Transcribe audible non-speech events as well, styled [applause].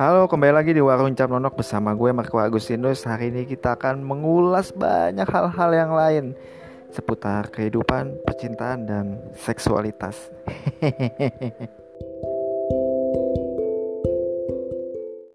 Halo, kembali lagi di Warung Cap Nonok bersama gue Marco Agustinus. Hari ini kita akan mengulas banyak hal-hal yang lain seputar kehidupan, percintaan, dan seksualitas. Hehehe. [laughs]